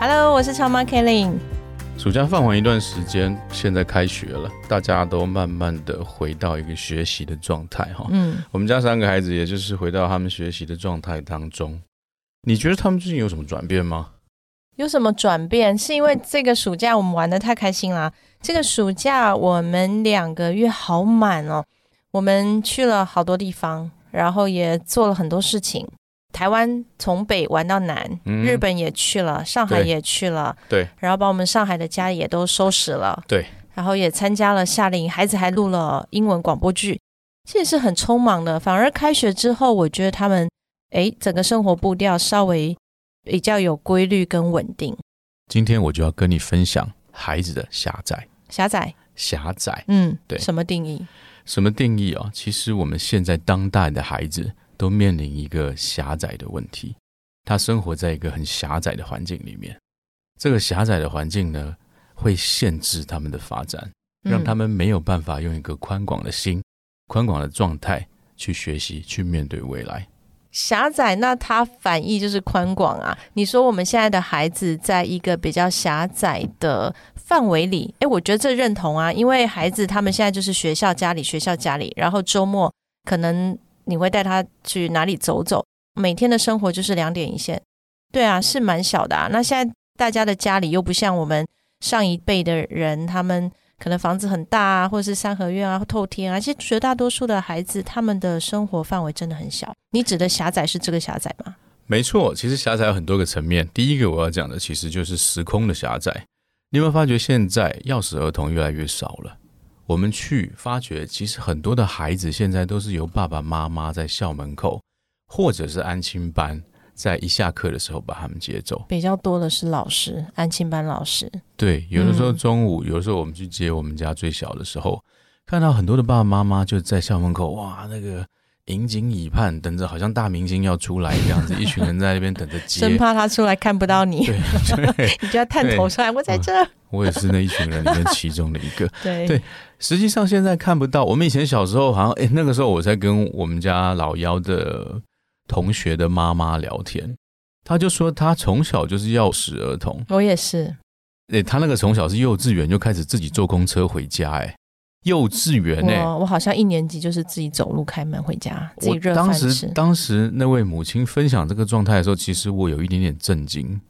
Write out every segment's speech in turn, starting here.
Hello，我是超妈 Kelly。暑假放完一段时间，现在开学了，大家都慢慢的回到一个学习的状态哈。嗯，我们家三个孩子也就是回到他们学习的状态当中。你觉得他们最近有什么转变吗？有什么转变？是因为这个暑假我们玩的太开心啦。这个暑假我们两个月好满哦，我们去了好多地方，然后也做了很多事情。台湾从北玩到南，日本也去了，上海也去了，对，然后把我们上海的家也都收拾了，对，然后也参加了夏令营，孩子还录了英文广播剧，这也是很匆忙的。反而开学之后，我觉得他们哎，整个生活步调稍微比较有规律跟稳定。今天我就要跟你分享孩子的狭窄，狭窄，狭窄，嗯，对，什么定义？什么定义啊？其实我们现在当代的孩子。都面临一个狭窄的问题，他生活在一个很狭窄的环境里面，这个狭窄的环境呢，会限制他们的发展，让他们没有办法用一个宽广的心、宽广的状态去学习、去面对未来。狭窄，那它反义就是宽广啊！你说我们现在的孩子在一个比较狭窄的范围里，诶，我觉得这认同啊，因为孩子他们现在就是学校、家里、学校、家里，然后周末可能。你会带他去哪里走走？每天的生活就是两点一线，对啊，是蛮小的啊。那现在大家的家里又不像我们上一辈的人，他们可能房子很大啊，或者是三合院啊、透天啊。其实绝大多数的孩子，他们的生活范围真的很小。你指的狭窄是这个狭窄吗？没错，其实狭窄有很多个层面。第一个我要讲的，其实就是时空的狭窄。你有没有发觉现在钥匙儿童越来越少了？我们去发觉，其实很多的孩子现在都是由爸爸妈妈在校门口，或者是安亲班，在一下课的时候把他们接走。比较多的是老师，安亲班老师。对，有的时候中午，有的时候我们去接我们家最小的时候，看到很多的爸爸妈妈就在校门口，哇，那个。引颈以盼，等着好像大明星要出来这样子，一群人在那边等着接，生怕他出来看不到你，对，你就要探头出来，我在这。我也是那一群人里面其中的一个。对对，实际上现在看不到。我们以前小时候好像，哎，那个时候我在跟我们家老幺的同学的妈妈聊天，他就说他从小就是钥匙儿童。我也是。哎，他那个从小是幼稚园就开始自己坐公车回家，哎。幼稚园呢？我好像一年级就是自己走路开门回家，自己热饭吃。当时，当时那位母亲分享这个状态的时候，其实我有一点点震惊。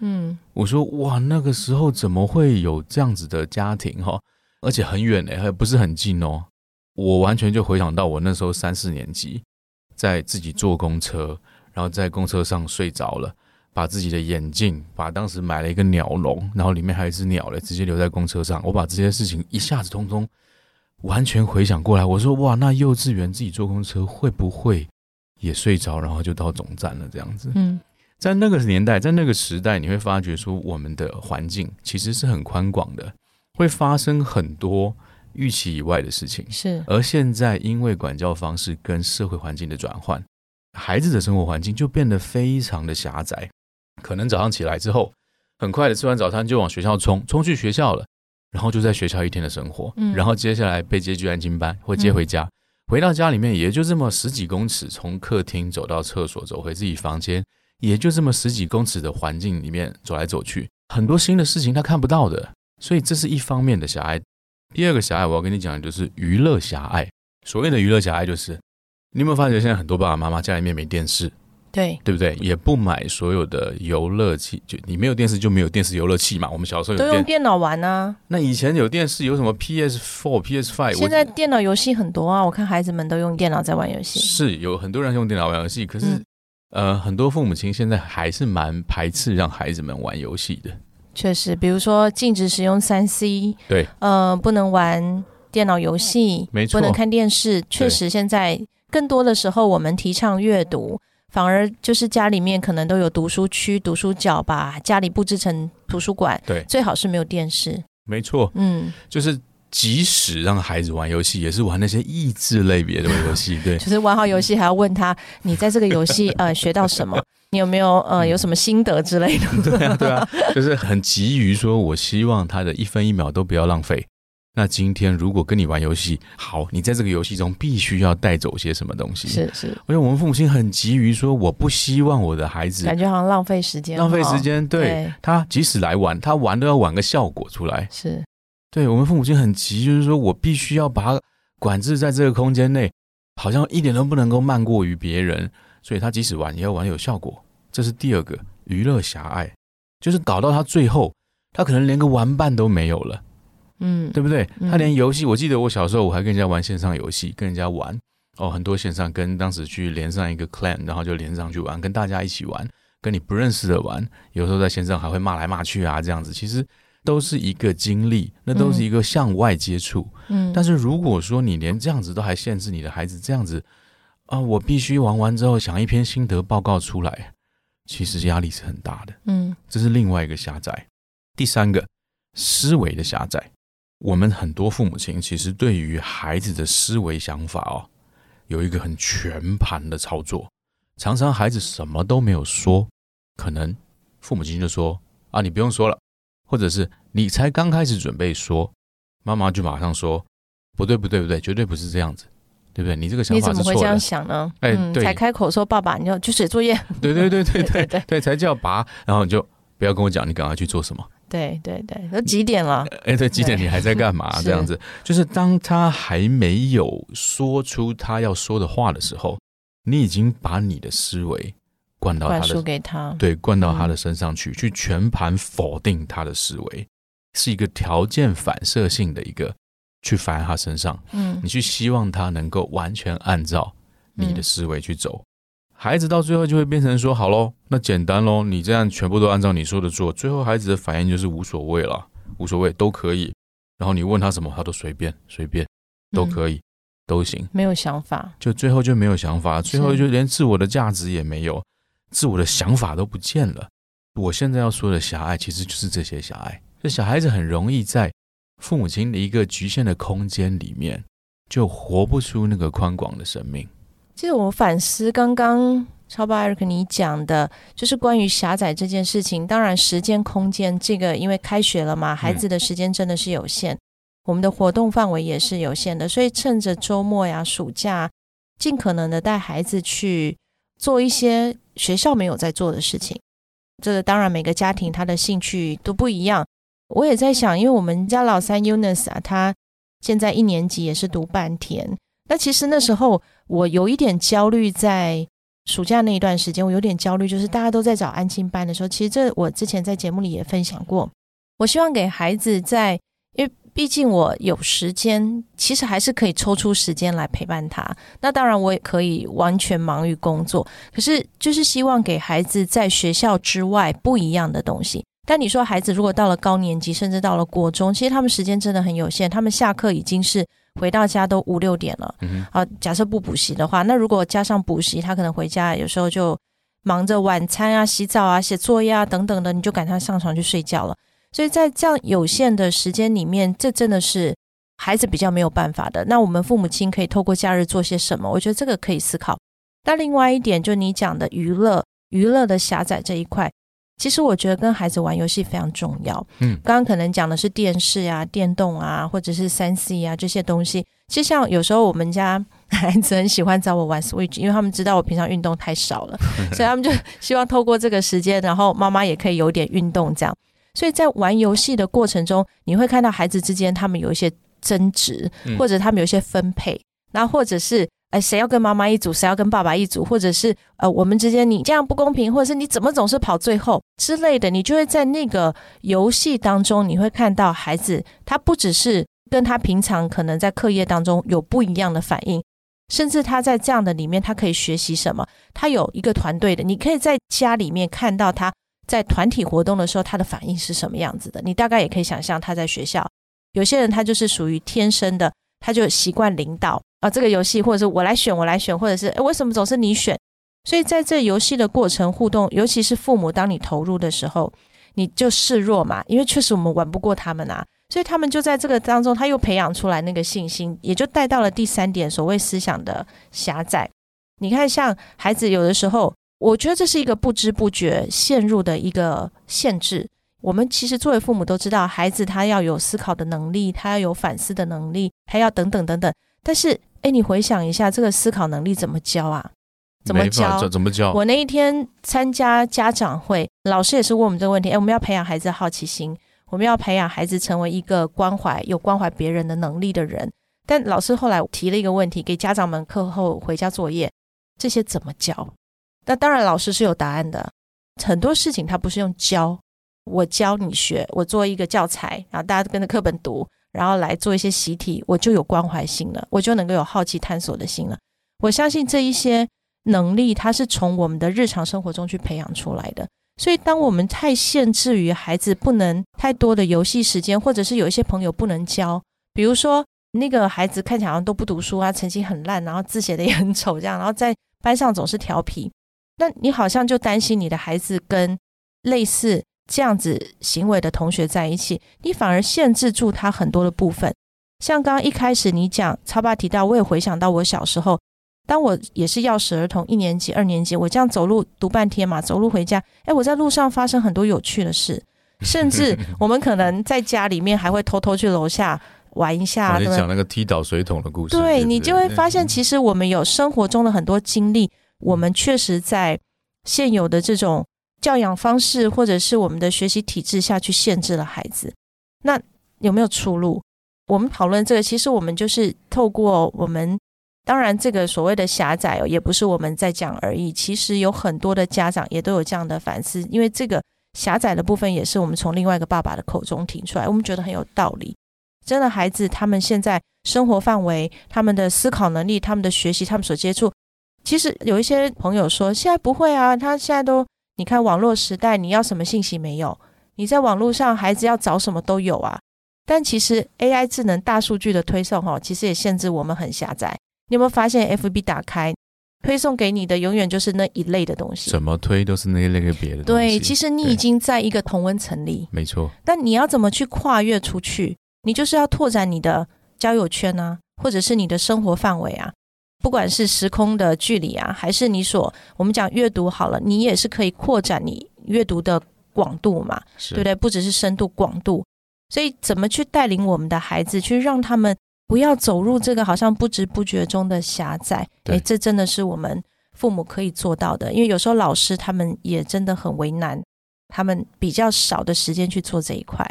嗯，我说哇，那个时候怎么会有这样子的家庭哈？而且很远呢，还不是很近哦。我完全就回想到我那时候三四年级，在自己坐公车，然后在公车上睡着了，把自己的眼镜，把当时买了一个鸟笼，然后里面还有一只鸟嘞，直接留在公车上。我把这些事情一下子通通。完全回想过来，我说哇，那幼稚园自己坐公车会不会也睡着，然后就到总站了这样子？嗯，在那个年代，在那个时代，你会发觉说，我们的环境其实是很宽广的，会发生很多预期以外的事情。是，而现在因为管教方式跟社会环境的转换，孩子的生活环境就变得非常的狭窄。可能早上起来之后，很快的吃完早餐就往学校冲，冲去学校了。然后就在学校一天的生活，然后接下来被接去安静班或接回家，回到家里面也就这么十几公尺，从客厅走到厕所，走回自己房间，也就这么十几公尺的环境里面走来走去，很多新的事情他看不到的，所以这是一方面的狭隘。第二个狭隘，我要跟你讲的就是娱乐狭隘。所谓的娱乐狭隘，就是你有没有发觉现在很多爸爸妈妈家里面没电视？对对不对？也不买所有的游乐器，就你没有电视就没有电视游乐器嘛。我们小时候都用电脑玩啊。那以前有电视有什么 PS Four、PS Five？现在电脑游戏很多啊，我看孩子们都用电脑在玩游戏。是有很多人用电脑玩游戏，可是呃，很多父母亲现在还是蛮排斥让孩子们玩游戏的。确实，比如说禁止使用三 C，对，呃，不能玩电脑游戏，没错，不能看电视。确实，现在更多的时候我们提倡阅读。反而就是家里面可能都有读书区、读书角吧，家里布置成图书馆，对，最好是没有电视。没错，嗯，就是即使让孩子玩游戏，也是玩那些益智类别的游戏，对，就是玩好游戏还要问他，你在这个游戏 呃学到什么？你有没有呃有什么心得之类的？对啊，对啊，就是很急于说，我希望他的一分一秒都不要浪费。那今天如果跟你玩游戏，好，你在这个游戏中必须要带走些什么东西？是是，而且我们父母亲很急于说，我不希望我的孩子感觉好像浪费时间，浪费时间。对对他即使来玩，他玩都要玩个效果出来。是对我们父母亲很急，就是说我必须要把他管制在这个空间内，好像一点都不能够慢过于别人，所以他即使玩也要玩有效果。这是第二个娱乐狭隘，就是搞到他最后，他可能连个玩伴都没有了。嗯，对不对？嗯他连游戏，我记得我小时候我还跟人家玩线上游戏，跟人家玩哦，很多线上跟当时去连上一个 clan，然后就连上去玩，跟大家一起玩，跟你不认识的玩，有时候在线上还会骂来骂去啊，这样子，其实都是一个经历，那都是一个向外接触。嗯，但是如果说你连这样子都还限制你的孩子，这样子啊，我必须玩完之后想一篇心得报告出来，其实压力是很大的。嗯这是另外一个狭窄。第三个，思维的狭窄。我们很多父母亲其实对于孩子的思维想法哦，有一个很全盘的操作。常常孩子什么都没有说，可能父母亲就说：“啊，你不用说了。”或者是你才刚开始准备说，妈妈就马上说：“不对，不对，不对，绝对不是这样子，对不对？你这个想法是错的。”你怎么会这样想呢？哎，对，才开口说：“爸爸，你要去写作业。”对对对对对对，才叫拔，然后你就不要跟我讲，你赶快去做什么。对对对，都几点了？哎，对，几点你还在干嘛？这样子，就是当他还没有说出他要说的话的时候，你已经把你的思维灌到输他的给他。对，灌到他嗯的身上去，去全盘否定他的思维，是一个条件反射性的一个去反映他身上，嗯你去希望他能够完全按照你的嗯思维去走。孩子到最后就会变成说：“好喽，那简单喽，你这样全部都按照你说的做。”最后孩子的反应就是无所谓了，无所谓都可以。然后你问他什么，他都随便随便都嗯可以，都行。没有想法。就最后就没有想法，最后就连自我的价值也没有，自我的想法都不见了。我现在要说的狭隘，其实就是这些狭隘。这小孩子很容易在父母亲的一个局限的空间里面，就活不出那个宽广的生命。其实我反思刚刚超爸艾瑞克你讲的，就是关于狭窄这件事情。当然，时间、空间这个，因为开学了嘛，孩子的时间真的是有限，我们的活动范围也是有限的，所以趁着周末呀、暑假，尽可能的带孩子去做一些学校没有在做的事情。这个当然每个家庭他的兴趣都不一样。我也在想，因为我们家老三 Eunice 啊，他现在一年级也是读半天。那其实那时候我有一点焦虑，在暑假那一段时间，我有点焦虑，就是大家都在找安亲班的时候，其实这我之前在节目里也分享过。我希望给孩子在，因为毕竟我有时间，其实还是可以抽出时间来陪伴他。那当然，我也可以完全忙于工作，可是就是希望给孩子在学校之外不一样的东西。但你说孩子如果到了高年级，甚至到了国中，其实他们时间真的很有限，他们下课已经是回到家都五六点了。嗯啊，假设不补习的话，那如果加上补习，他可能回家有时候就忙着晚餐啊、洗澡啊、写作业啊等等的，你就赶他上床去睡觉了。所以在这样有限的时间里面，这真的是孩子比较没有办法的。那我们父母亲可以透过假日做些什么？我觉得这个可以思考。那另外一点，就你讲的娱乐，娱乐的狭窄这一块，其实我觉得跟孩子玩游戏非常重要。嗯刚刚可能讲的是电视啊、电动啊，或者是三 C 啊这些东西。其实像有时候我们家孩子很喜欢找我玩 Switch，因为他们知道我平常运动太少了，所以他们就希望透过这个时间，然后妈妈也可以有点运动这样。所以在玩游戏的过程中，你会看到孩子之间他们有一些争执，嗯或者他们有一些分配，然后或者是哎谁要跟妈妈一组，谁要跟爸爸一组，或者是呃我们之间你这样不公平，或者是你怎么总是跑最后之类的，你就会在那个游戏当中，你会看到孩子他不只是跟他平常可能在课业当中有不一样的反应。甚至他在这样的里面，他可以学习什么？他有一个团队的，你可以在家里面看到他在团体活动的时候，他的反应是什么样子的。你大概也可以想象他在学校，有些人他就是属于天生的，他就习惯领导啊，这个游戏或者是我来选，我来选，或者是诶为什么总是你选？所以在这游戏的过程互动，尤其是父母，当你投入的时候，你就示弱嘛，因为确实我们玩不过他们啊，所以他们就在这个当中，他又培养出来那个信心，也就带到了第三点，所谓思想的狭窄。你看，像孩子有的时候，我觉得这是一个不知不觉陷入的一个限制。我们其实作为父母都知道，孩子他要有思考的能力，他要有反思的能力，还要等等等等。但是，哎，你回想一下，这个思考能力怎么教啊？怎么教？怎么教？我那一天参加家长会，老师也是问我们这个问题。哎，我们要培养孩子好奇心，我们要培养孩子成为一个关怀、有关怀别人的能力的人。但老师后来提了一个问题，给家长们课后回家作业，这些怎么教？那当然，老师是有答案的。很多事情他不是用教，我教你学，我做一个教材，然后大家跟着课本读，然后来做一些习题，我就有关怀心了，我就能够有好奇探索的心了。我相信这一些。能力，它是从我们的日常生活中去培养出来的。所以，当我们太限制于孩子不能太多的游戏时间，或者是有一些朋友不能教，比如说那个孩子看起来好像都不读书啊，成绩很烂，然后字写的也很丑，这样，然后在班上总是调皮，那你好像就担心你的孩子跟类似这样子行为的同学在一起，你反而限制住他很多的部分。像刚刚一开始你讲超爸提到，我也回想到我小时候。当我也是钥匙儿童一年级、二年级，我这样走路读半天嘛，走路回家，哎，我在路上发生很多有趣的事，甚至我们可能在家里面还会偷偷去楼下玩一下。你讲那个踢倒水桶的故事，对你就会发现，其实我们有生活中的很多经历，我们确实在现有的这种教养方式或者是我们的学习体制下去限制了孩子。那有没有出路？我们讨论这个，其实我们就是透过我们。当然，这个所谓的狭窄哦，也不是我们在讲而已。其实有很多的家长也都有这样的反思，因为这个狭窄的部分也是我们从另外一个爸爸的口中听出来，我们觉得很有道理。真的，孩子他们现在生活范围、他们的思考能力、他们的学习、他们所接触，其实有一些朋友说现在不会啊，他现在都你看网络时代，你要什么信息没有？你在网络上，孩子要找什么都有啊。但其实 AI 智能、大数据的推送哈，其实也限制我们很狭窄。你有没有发现，FB 打开推送给你的永远就是那一类的东西？怎么推都是那一类个别的。对，其实你已经在一个同温层里，没错。但你要怎么去跨越出去？你就是要拓展你的交友圈啊，或者是你的生活范围啊，不管是时空的距离啊，还是你所我们讲阅读好了，你也是可以扩展你阅读的广度嘛，对不对？不只是深度，广度。所以怎么去带领我们的孩子，去让他们？不要走入这个好像不知不觉中的狭窄，哎，这真的是我们父母可以做到的。因为有时候老师他们也真的很为难，他们比较少的时间去做这一块，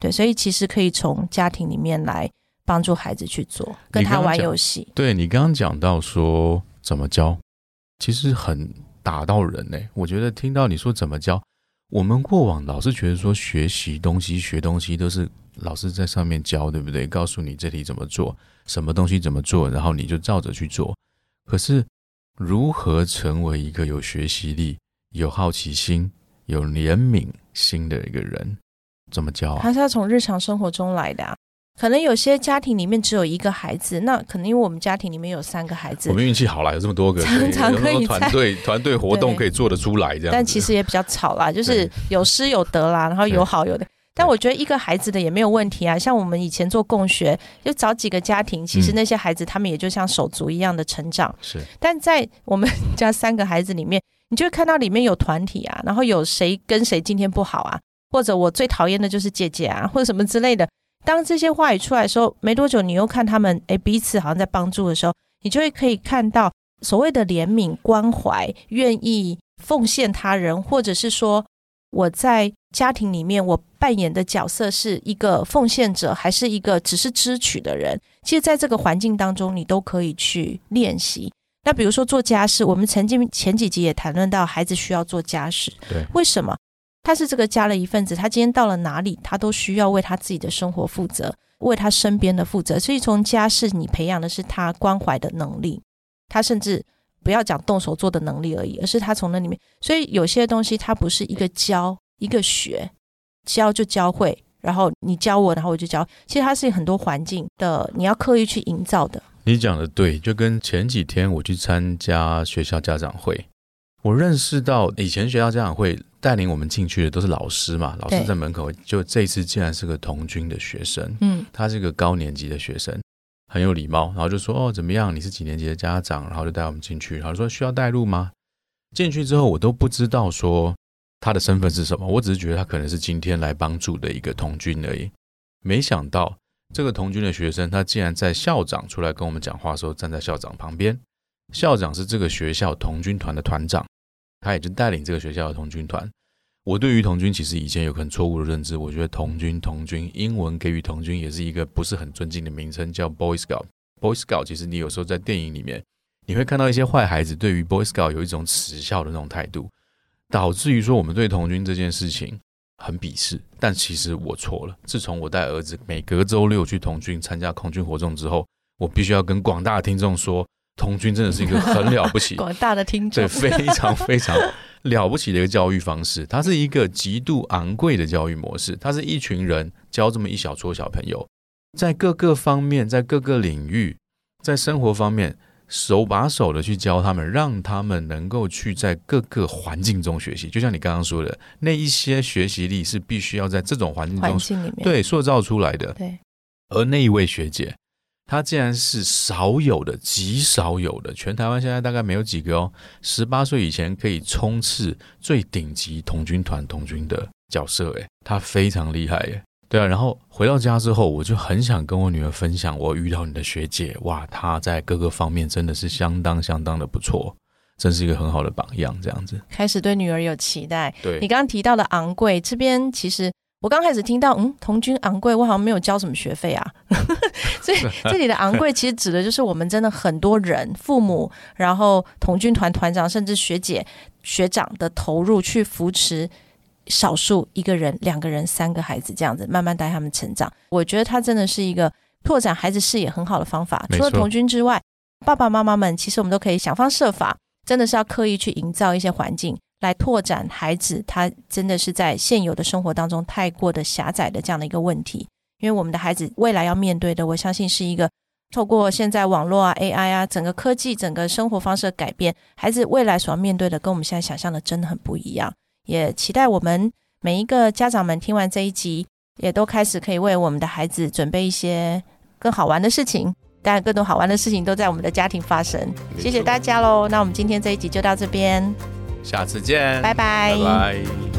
对，所以其实可以从家庭里面来帮助孩子去做，跟他玩游戏。对你刚刚讲到说怎么教，其实很打到人呢。我觉得听到你说怎么教，我们过往老是觉得说学习东西、学东西都是。老师在上面教，对不对？告诉你这题怎么做，什么东西怎么做，然后你就照着去做。可是，如何成为一个有学习力、有好奇心、有怜悯心的一个人？怎么教啊？他是要从日常生活中来的啊。可能有些家庭里面只有一个孩子，那可能因为我们家庭里面有三个孩子，我们运气好了，有这么多个，常常可以团队 团队活动可以做得出来这样。但其实也比较吵啦，就是有失有得啦，然后有好有的。但我觉得一个孩子的也没有问题啊，像我们以前做共学，就找几个家庭，其实那些孩子他们也就像手足一样的成长。是，但在我们家三个孩子里面，你就会看到里面有团体啊，然后有谁跟谁今天不好啊，或者我最讨厌的就是姐姐啊，或者什么之类的。当这些话语出来的时候，没多久你又看他们，哎，彼此好像在帮助的时候，你就会可以看到所谓的怜悯、关怀、愿意奉献他人，或者是说。我在家庭里面，我扮演的角色是一个奉献者，还是一个只是支取的人？其实，在这个环境当中，你都可以去练习。那比如说做家事，我们曾经前几集也谈论到，孩子需要做家事。对，为什么？他是这个家的一份子，他今天到了哪里，他都需要为他自己的生活负责，为他身边的负责。所以，从家是，你培养的是他关怀的能力，他甚至。不要讲动手做的能力而已，而是他从那里面。所以有些东西它不是一个教一个学，教就教会，然后你教我，然后我就教。其实它是很多环境的，你要刻意去营造的。你讲的对，就跟前几天我去参加学校家长会，我认识到以前学校家长会带领我们进去的都是老师嘛，老师在门口。就这一次竟然是个童军的学生，嗯，他是个高年级的学生，很有礼貌，然后就说哦怎么样，你是几年级的家长？然后就带我们进去，然后说需要带路吗？进去之后我都不知道说他的身份是什么，我只是觉得他可能是今天来帮助的一个童军而已。没想到这个童军的学生，他竟然在校长出来跟我们讲话的时候，站在校长旁边。校长是这个学校童军团的团长，他也就带领这个学校的童军团。我对于童军其实以前有很错误的认知，我觉得童军童军英文给予童军也是一个不是很尊敬的名称，叫 Boy Scout。Boy Scout 其实你有时候在电影里面，你会看到一些坏孩子对于 Boy Scout 有一种耻笑的那种态度，导致于说我们对童军这件事情很鄙视。但其实我错了。自从我带儿子每隔周六去童军参加空军活动之后，我必须要跟广大听众说，童军真的是一个很了不起、广大的听众对，非常非常 了不起的一个教育方式。它是一个极度昂贵的教育模式，它是一群人教这么一小撮小朋友，在各个方面，在各个领域，在生活方面。手把手的去教他们，让他们能够去在各个环境中学习。就像你刚刚说的，那一些学习力是必须要在这种环境中对塑造出来的。对，而那一位学姐，她竟然是少有的、极少有的，全台湾现在大概没有几个哦。十八岁以前可以冲刺最顶级童军团童军的角色，诶，他非常厉害，耶。对啊。然后回到家之后，我就很想跟我女儿分享，我遇到你的学姐，哇，她在各个方面真的是相当相当的不错，真是一个很好的榜样。这样子，开始对女儿有期待。对你刚刚提到的昂贵，这边其实我刚开始听到，嗯，童军昂贵，我好像没有交什么学费啊。所以这里的昂贵其实指的就是我们真的很多人，父母，然后童军团团长，甚至学姐、学长的投入去扶持少数一个人、两个人、三个孩子这样子，慢慢带他们成长。我觉得它真的是一个拓展孩子视野很好的方法。除了童军之外，爸爸妈妈们其实我们都可以想方设法，真的是要刻意去营造一些环境。来拓展孩子，他真的是在现有的生活当中太过的狭窄的这样的一个问题。因为我们的孩子未来要面对的，我相信是一个透过现在网络啊、AI 啊、整个科技、整个生活方式的改变，孩子未来所要面对的跟我们现在想象的真的很不一样。也期待我们每一个家长们听完这一集，也都开始可以为我们的孩子准备一些更好玩的事情。当然，更多好玩的事情都在我们的家庭发生。谢谢大家喽！那我们今天这一集就到这边，下次见，拜拜。拜拜